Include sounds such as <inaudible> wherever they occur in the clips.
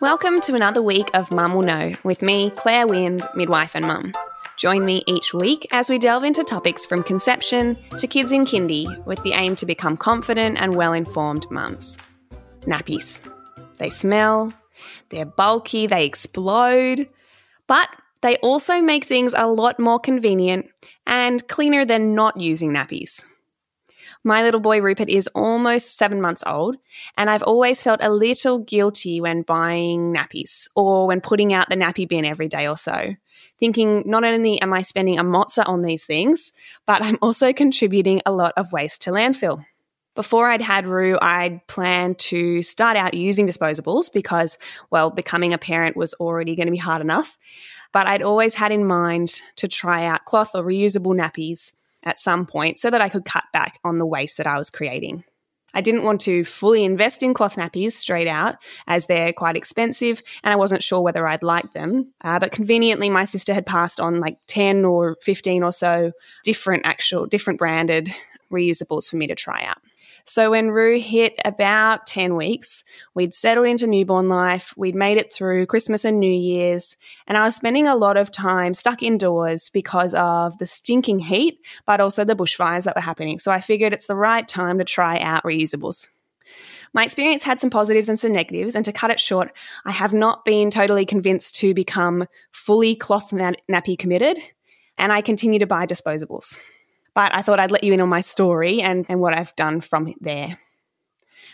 Welcome to another week of Mum Will Know with me, Claire Wind, midwife and mum. Join me each week as we delve into topics from conception to kids in kindy with the aim to become confident and well informed mums. Nappies. They smell, they're bulky, they explode, but they also make things a lot more convenient and cleaner than not using nappies. My little boy Rupert is almost seven months old, and I've always felt a little guilty when buying nappies or when putting out the nappy bin every day or so. Thinking not only am I spending a mozza on these things, but I'm also contributing a lot of waste to landfill. Before I'd had Rue, I'd planned to start out using disposables because, well, becoming a parent was already going to be hard enough. But I'd always had in mind to try out cloth or reusable nappies at some point so that I could cut back on the waste that I was creating. I didn't want to fully invest in cloth nappies straight out as they're quite expensive and I wasn't sure whether I'd like them. Uh, but conveniently, my sister had passed on like 10 or 15 or so different actual, different branded reusables for me to try out. So when Rue hit about 10 weeks, we'd settled into newborn life, we'd made it through Christmas and New Year's, and I was spending a lot of time stuck indoors because of the stinking heat, but also the bushfires that were happening. So I figured it's the right time to try out reusables. My experience had some positives and some negatives, and to cut it short, I have not been totally convinced to become fully cloth nappy committed, and I continue to buy disposables. But I thought I'd let you in on my story and, and what I've done from there.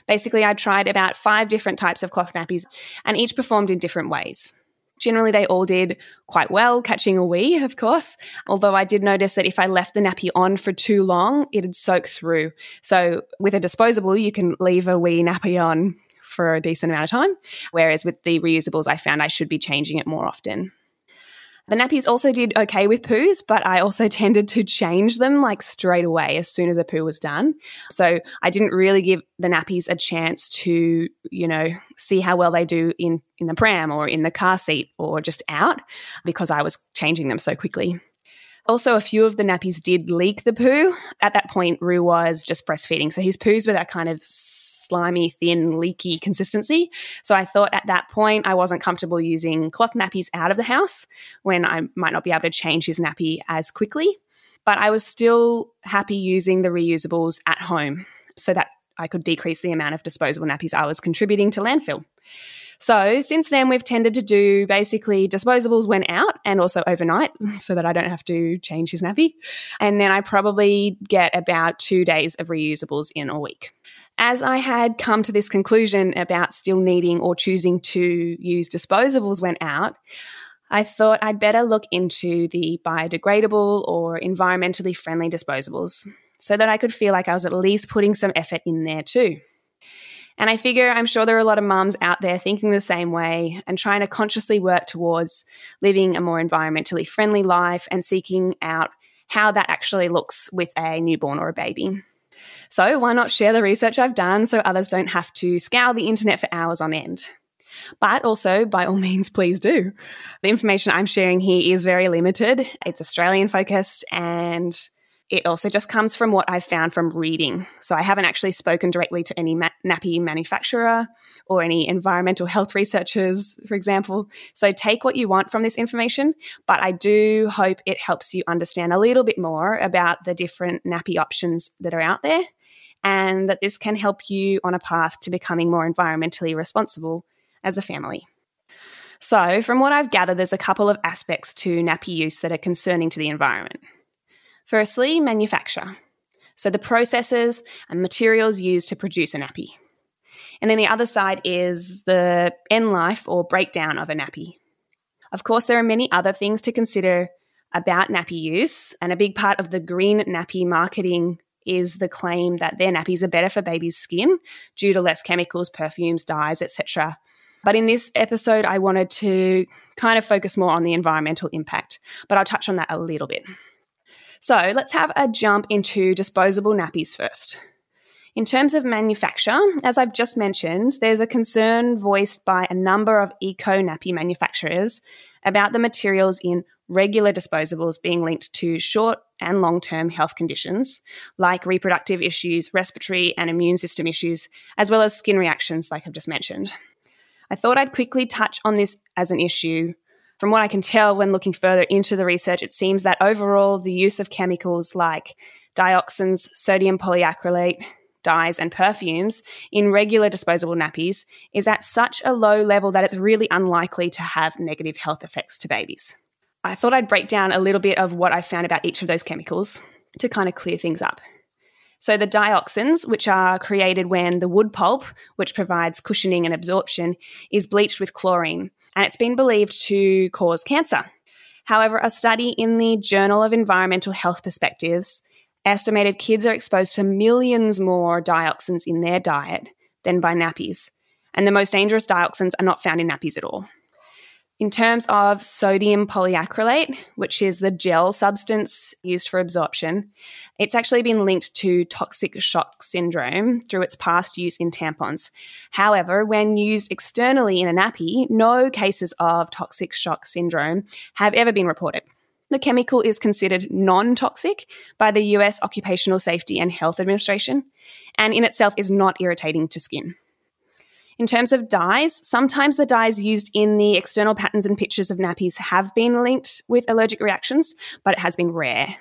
Basically, I tried about five different types of cloth nappies, and each performed in different ways. Generally, they all did quite well, catching a wee, of course. Although I did notice that if I left the nappy on for too long, it'd soak through. So, with a disposable, you can leave a wee nappy on for a decent amount of time. Whereas with the reusables, I found I should be changing it more often. The nappies also did okay with poos, but I also <laughs> tended to change them like straight away as soon as a poo was done. So I didn't really give the nappies a chance to, you know, see how well they do in in the pram or in the car seat or just out because I was changing them so quickly. Also, a few of the nappies did leak the poo. At that point, Rue was just breastfeeding. So his poos were that kind of slimy, thin, leaky consistency. So I thought at that point I wasn't comfortable using cloth nappies out of the house when I might not be able to change his nappy as quickly. But I was still happy using the reusables at home so that I could decrease the amount of disposable nappies I was contributing to landfill. So since then, we've tended to do basically disposables when out and also overnight <laughs> so that I don't have to change his nappy. And then I probably get about two days of reusables in a week. As I had come to this conclusion about still needing or choosing to use disposables when out, I thought I'd better look into the biodegradable or environmentally friendly disposables so that I could feel like I was at least putting some effort in there too. And I figure I'm sure there are a lot of mums out there thinking the same way and trying to consciously work towards living a more environmentally friendly life and seeking out how that actually looks with a newborn or a baby. So, why not share the research I've done so others don't have to scour the internet for hours on end? But also, by all means, please do. The information I'm sharing here is very limited. It's Australian focused and it also just comes from what I've found from reading. So I haven't actually spoken directly to any ma- nappy manufacturer or any environmental health researchers, for example. So take what you want from this information, but I do hope it helps you understand a little bit more about the different nappy options that are out there and that this can help you on a path to becoming more environmentally responsible as a family. So, from what I've gathered, there's a couple of aspects to nappy use that are concerning to the environment. Firstly, manufacture. So the processes and materials used to produce a nappy. And then the other side is the end life or breakdown of a nappy. Of course, there are many other things to consider about nappy use, and a big part of the green nappy marketing is the claim that their nappies are better for babies' skin due to less chemicals, perfumes, dyes, etc. But in this episode, I wanted to kind of focus more on the environmental impact, but I'll touch on that a little bit. So let's have a jump into disposable nappies first. In terms of manufacture, as I've just mentioned, there's a concern voiced by a number of eco nappy manufacturers about the materials in regular disposables being linked to short and long term health conditions like reproductive issues, respiratory and immune system issues, as well as skin reactions, like I've just mentioned. I thought I'd quickly touch on this as an issue. From what I can tell when looking further into the research, it seems that overall the use of chemicals like dioxins, sodium polyacrylate, dyes, and perfumes in regular disposable nappies is at such a low level that it's really unlikely to have negative health effects to babies. I thought I'd break down a little bit of what I found about each of those chemicals to kind of clear things up. So, the dioxins, which are created when the wood pulp, which provides cushioning and absorption, is bleached with chlorine, and it's been believed to cause cancer. However, a study in the Journal of Environmental Health Perspectives estimated kids are exposed to millions more dioxins in their diet than by nappies, and the most dangerous dioxins are not found in nappies at all. In terms of sodium polyacrylate, which is the gel substance used for absorption, it's actually been linked to toxic shock syndrome through its past use in tampons. However, when used externally in a nappy, no cases of toxic shock syndrome have ever been reported. The chemical is considered non toxic by the US Occupational Safety and Health Administration, and in itself is not irritating to skin. In terms of dyes, sometimes the dyes used in the external patterns and pictures of nappies have been linked with allergic reactions, but it has been rare.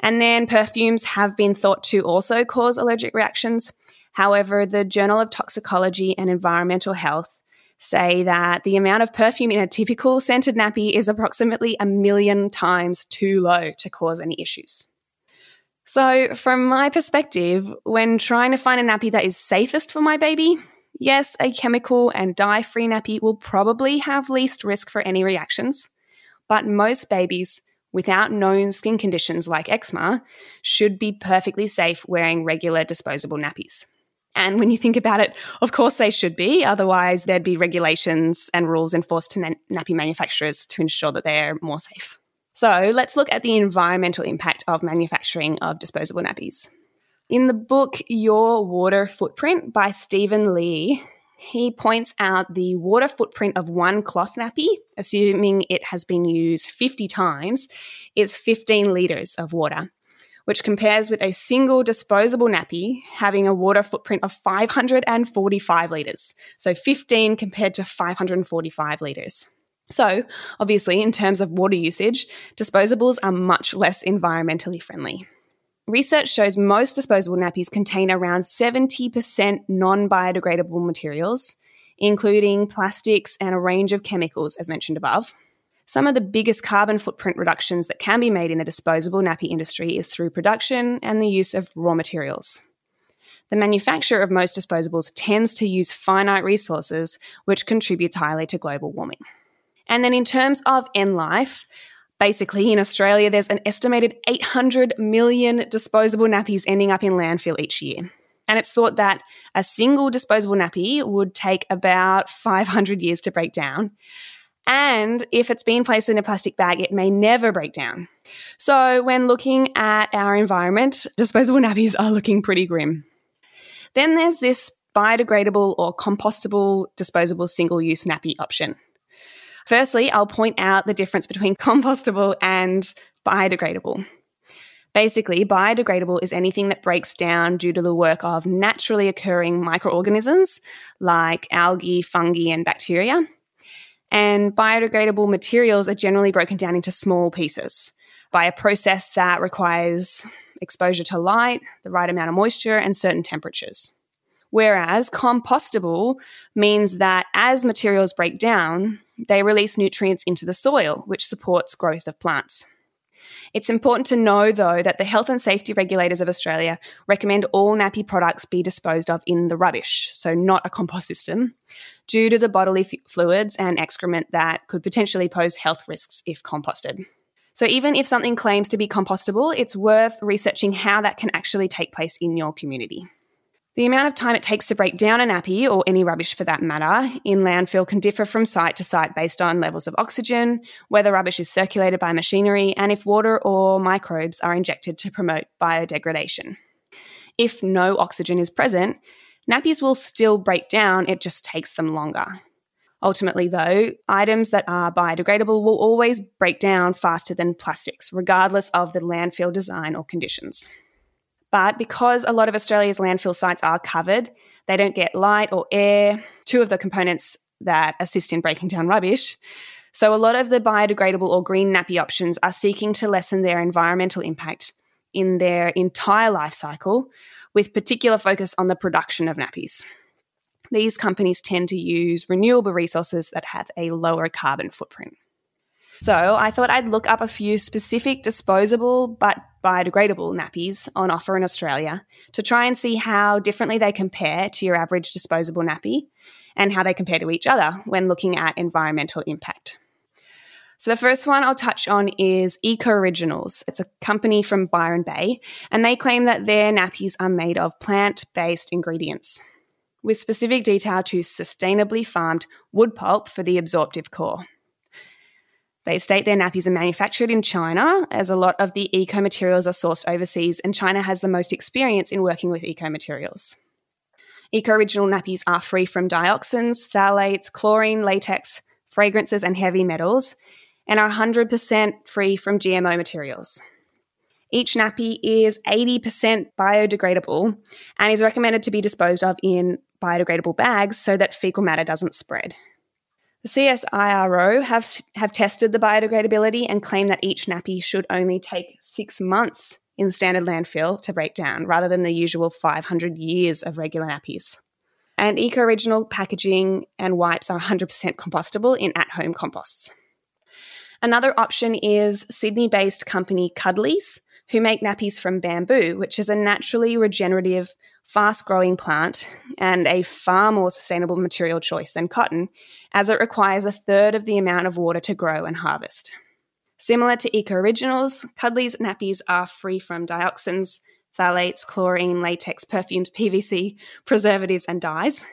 And then perfumes have been thought to also cause allergic reactions. However, the Journal of Toxicology and Environmental Health say that the amount of perfume in a typical scented nappy is approximately a million times too low to cause any issues. So, from my perspective, when trying to find a nappy that is safest for my baby, Yes, a chemical and dye free nappy will probably have least risk for any reactions, but most babies without known skin conditions like eczema should be perfectly safe wearing regular disposable nappies. And when you think about it, of course they should be, otherwise, there'd be regulations and rules enforced to nappy manufacturers to ensure that they're more safe. So let's look at the environmental impact of manufacturing of disposable nappies. In the book Your Water Footprint by Stephen Leahy, he points out the water footprint of one cloth nappy, assuming it has been used 50 times, is 15 litres of water, which compares with a single disposable nappy having a water footprint of 545 litres. So 15 compared to 545 litres. So, obviously, in terms of water usage, disposables are much less environmentally friendly. Research shows most disposable nappies contain around 70% non biodegradable materials, including plastics and a range of chemicals, as mentioned above. Some of the biggest carbon footprint reductions that can be made in the disposable nappy industry is through production and the use of raw materials. The manufacture of most disposables tends to use finite resources, which contributes highly to global warming. And then, in terms of end life, Basically, in Australia, there's an estimated 800 million disposable nappies ending up in landfill each year. And it's thought that a single disposable nappy would take about 500 years to break down. And if it's been placed in a plastic bag, it may never break down. So, when looking at our environment, disposable nappies are looking pretty grim. Then there's this biodegradable or compostable disposable single use nappy option. Firstly, I'll point out the difference between <laughs> compostable and biodegradable. Basically, biodegradable is anything that breaks down due to the work of naturally occurring microorganisms like algae, fungi, and bacteria. And biodegradable materials are generally broken down into small pieces by a process that requires exposure to light, the right amount of moisture, and certain temperatures. Whereas compostable means that as materials break down, they release nutrients into the soil, which supports growth of plants. It's important to know, though, that the health and safety regulators of Australia recommend all nappy products be disposed of in the rubbish, so not a compost system, due to the bodily f- fluids and excrement that could potentially pose health risks if composted. So, even if something claims to be compostable, it's worth researching how that can actually take place in your community. The amount of time it takes to break down a nappy, or any rubbish for that matter, in landfill can differ from site to site based on levels of oxygen, whether rubbish is circulated by machinery, and if water or microbes are injected to promote biodegradation. If no oxygen is present, nappies will still break down, it just takes them longer. Ultimately, though, items that are biodegradable will always break down faster than plastics, regardless of the landfill design or conditions. But because a lot of Australia's landfill sites are covered, they don't get light or air, two of the components that assist in breaking down rubbish. So, a lot of the biodegradable or green nappy options are seeking to lessen their environmental impact in their entire life cycle, with particular focus on the production of nappies. These companies tend to use renewable resources that have a lower carbon footprint. So, I thought I'd look up a few specific disposable but biodegradable nappies on offer in Australia to try and see how differently they compare to your average disposable nappy and how they compare to each other when looking at environmental impact. So the first one I'll touch on is Eco Originals. It's a company from Byron Bay, and they claim that their nappies are made of plant based ingredients, with specific detail to sustainably farmed wood pulp for the absorptive core. They state their nappies are manufactured in China, as a lot of the eco materials are sourced overseas, and China has the most experience in working with eco materials. Eco original nappies are free from dioxins, phthalates, chlorine, latex, fragrances, and heavy metals, and are 100% free from GMO materials. Each nappy is 80% biodegradable and is recommended to be disposed of in biodegradable bags so that fecal matter doesn't spread. CSIRO have, have tested the biodegradability and claim that each nappy should only take six months in standard landfill to break down rather than the usual 500 years of regular nappies. And eco original packaging and wipes are 100% compostable in at home composts. Another option is Sydney based company Cuddlies, who make nappies from bamboo, which is a naturally regenerative, fast growing plant and a far more sustainable material choice than cotton, as it requires a third of the amount of water to grow and harvest. Similar to Eco Originals, Cuddly's nappies are free from dioxins, phthalates, chlorine, latex, perfumes, PVC, preservatives, and dyes.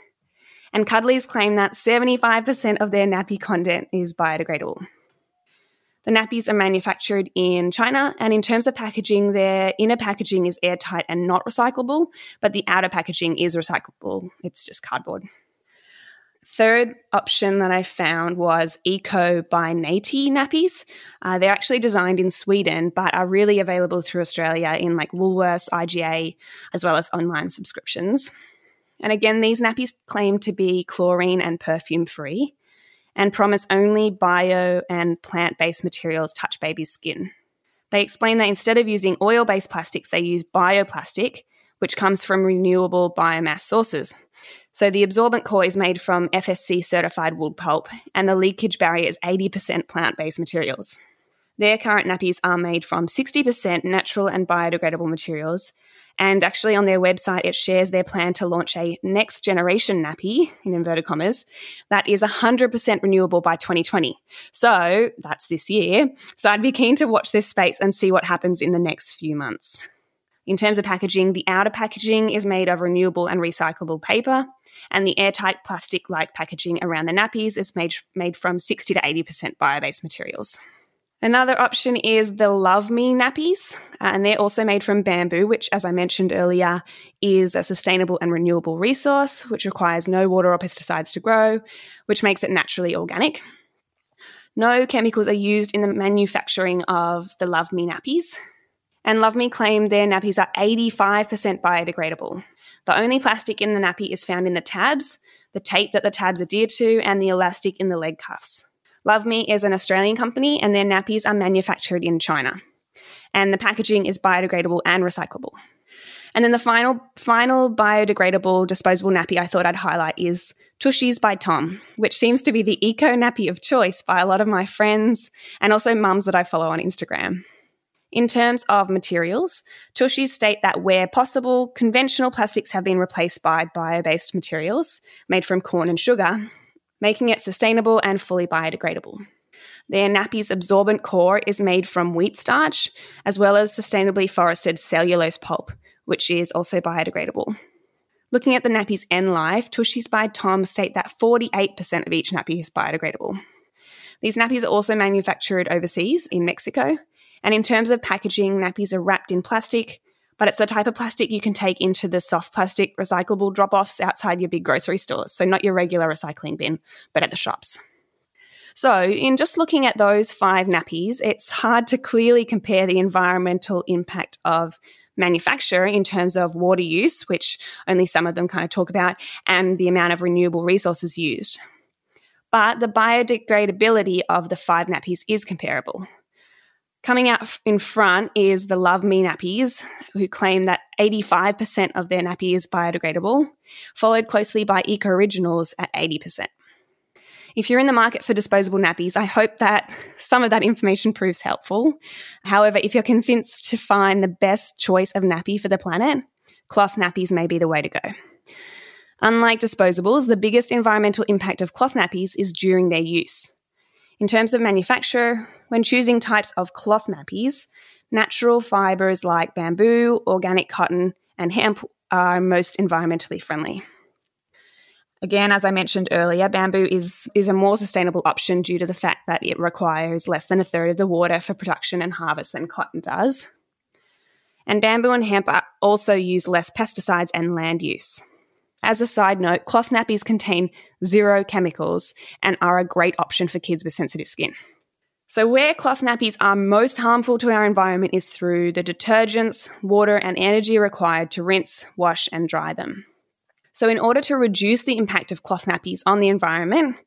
And Cuddly's claim that 75% of their nappy content is biodegradable. The nappies are manufactured in China, and in terms of packaging, their inner packaging is airtight and not recyclable, but the outer packaging is recyclable. It's just cardboard. Third option that I found was Eco by Naty nappies. Uh, they're actually designed in Sweden, but are really available through Australia in like Woolworths, IGA, as well as online subscriptions. And again, these nappies claim to be chlorine and perfume free and promise only bio and plant based materials touch baby's skin. They explain that instead of using oil based plastics, they use bioplastic, which comes from renewable biomass sources. So the absorbent core is made from FSC certified wood pulp, and the leakage barrier is 80% plant based materials. Their current nappies are made from 60% natural and biodegradable materials, and actually, on their website, it shares their plan to launch a next generation nappy, in inverted commas, that is 100% renewable by 2020. So that's this year. So I'd be keen to watch this space and see what happens in the next few months. In terms of packaging, the outer packaging is made of renewable and recyclable paper, and the airtight plastic like packaging around the nappies is made, made from 60 to 80% bio based materials. Another option is the Love Me nappies, uh, and they're also made from bamboo, which, as I mentioned earlier, is a sustainable and renewable resource, which requires no water or pesticides to grow, which makes it naturally organic. No chemicals are used in the manufacturing of the Love Me nappies, and Love Me claim their nappies are 85% biodegradable. The only plastic in the nappy is found in the tabs, the tape that the tabs adhere to, and the elastic in the leg cuffs. Love Me is an Australian company and their nappies are manufactured in China. And the packaging is biodegradable and recyclable. And then the final final biodegradable disposable nappy I thought I'd highlight is Tooshies by Tom, which seems to be the eco nappy of choice by a lot of my friends and also mums that I follow on Instagram. In terms of materials, Tooshies state that where possible, conventional plastics have been replaced by bio based materials made from corn and sugar, making it sustainable and fully biodegradable. Their nappy's absorbent core is made from wheat starch, as well as sustainably forested cellulose pulp, which is also biodegradable. Looking at the nappy's end life, Tooshies by Tom state that 48% of each nappy is biodegradable. These nappies are also manufactured overseas in Mexico, and in terms of packaging, nappies are wrapped in plastic, but it's the type of plastic you can take into the soft plastic recyclable drop offs outside your big grocery stores. So, not your regular recycling bin, but at the shops. So, in just looking at those five nappies, it's hard to clearly compare the environmental impact of manufacture in terms of water use, which only some of them kind of talk about, and the amount of renewable resources used. But the biodegradability of the five nappies is comparable. Coming out in front is the Love Me nappies, who claim that 85% of their nappy is biodegradable, followed closely by Eco Originals at 80%. If you're in the market for disposable nappies, I hope that some of that information proves helpful. However, if you're convinced to find the best choice of nappy for the planet, cloth nappies may be the way to go. Unlike disposables, the biggest environmental impact of cloth nappies is during their use. In terms of manufacture, when choosing types of cloth nappies, natural fibres like bamboo, organic cotton, and hemp are most environmentally friendly. Again, as I mentioned earlier, bamboo is, is a more sustainable option due to the fact that it requires less than a third of the water for production and harvest than cotton does. And bamboo and hemp also use less pesticides and land use. As a side note, cloth nappies contain zero chemicals and are a great option for kids with sensitive skin. So, where cloth nappies are most harmful to our environment is through the detergents, water, and energy required to rinse, wash, and dry them. So, in order to reduce the impact of cloth nappies on the environment,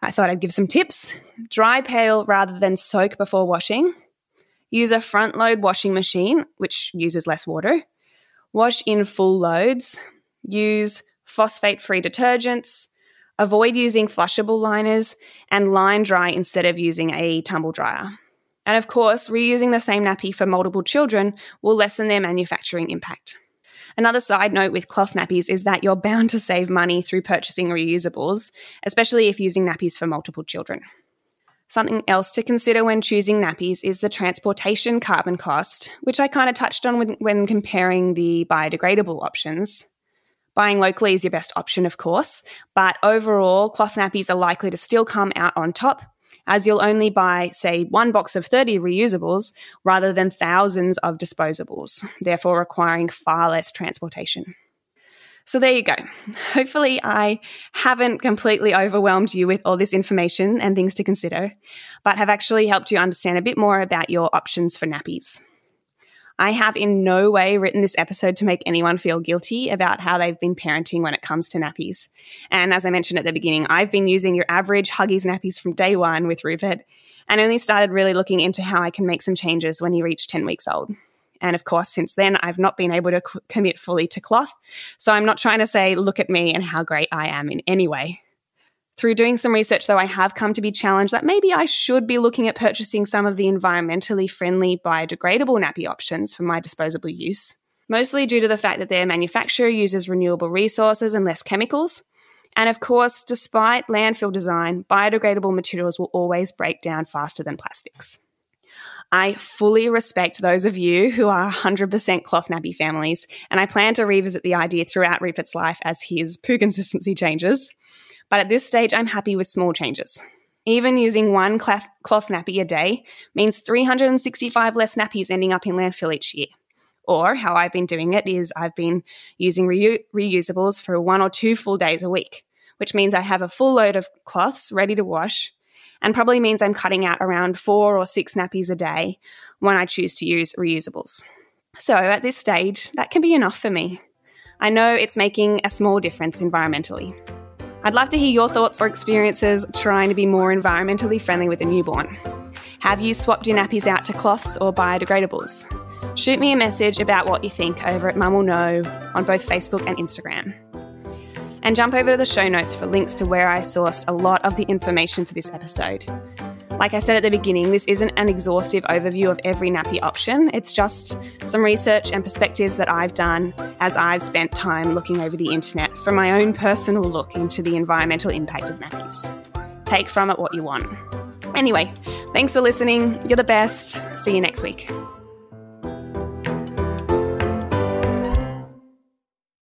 I thought I'd give some tips. Dry pail rather than soak before washing. Use a front load washing machine, which uses less water. Wash in full loads. Use phosphate free detergents. Avoid using flushable liners and line dry instead of using a tumble dryer. And of course, reusing the same nappy for multiple children will lessen their manufacturing impact. Another side note with cloth nappies is that you're bound to save money through purchasing reusables, especially if using nappies for multiple children. Something else to consider when choosing nappies is the transportation carbon cost, which I kind of touched on when comparing the biodegradable options. Buying locally is your best option, of course, but overall, cloth nappies are likely to still come out on top as you'll only buy, say, one box of 30 reusables rather than thousands of disposables, therefore requiring far less transportation. So there you go. Hopefully, I haven't completely overwhelmed you with all this information and things to consider, but have actually helped you understand a bit more about your options for nappies. I have in no way written this episode to make anyone feel guilty about how they've been parenting when it comes to nappies. And as I mentioned at the beginning, I've been using your average Huggies nappies from day one with Rupert and only started really looking into how I can make some changes when he reached 10 weeks old. And of course, since then, I've not been able to c- commit fully to cloth. So I'm not trying to say, look at me and how great I am in any way. Through doing some research, though, I have come to be challenged that maybe I should be looking at purchasing some of the environmentally friendly biodegradable nappy options for my disposable use, mostly due to the fact that their manufacturer uses renewable resources and less chemicals. And of course, despite landfill design, biodegradable materials will always break down faster than plastics. I fully respect those of you who are 100% cloth nappy families, and I plan to revisit the idea throughout Rupert's life as his poo consistency changes. But at this stage, I'm happy with small changes. Even using one cloth, nappy a day means 365 less nappies ending up in landfill each year. Or how I've been doing it is I've been using reu- reusables for one or two full days a week, which means I have a full load of cloths ready to wash and probably means I'm cutting out around four or six nappies a day when I choose to use reusables. So at this stage, that can be enough for me. I know it's making a small difference environmentally. I'd love to hear your thoughts or experiences trying to be more environmentally friendly with a newborn. Have you swapped your nappies out to cloths or biodegradables? Shoot me a message about what you think over at Mum Will Know on both Facebook and Instagram. And jump over to the show notes for links to where I sourced a lot of the information for this episode. Like I said at the beginning, this isn't an exhaustive overview of every nappy option. It's just some research and perspectives that I've done as I've spent time looking over the internet for my own personal look into the environmental impact of nappies. Take from it what you want. Anyway, thanks for listening. You're the best. See you next week.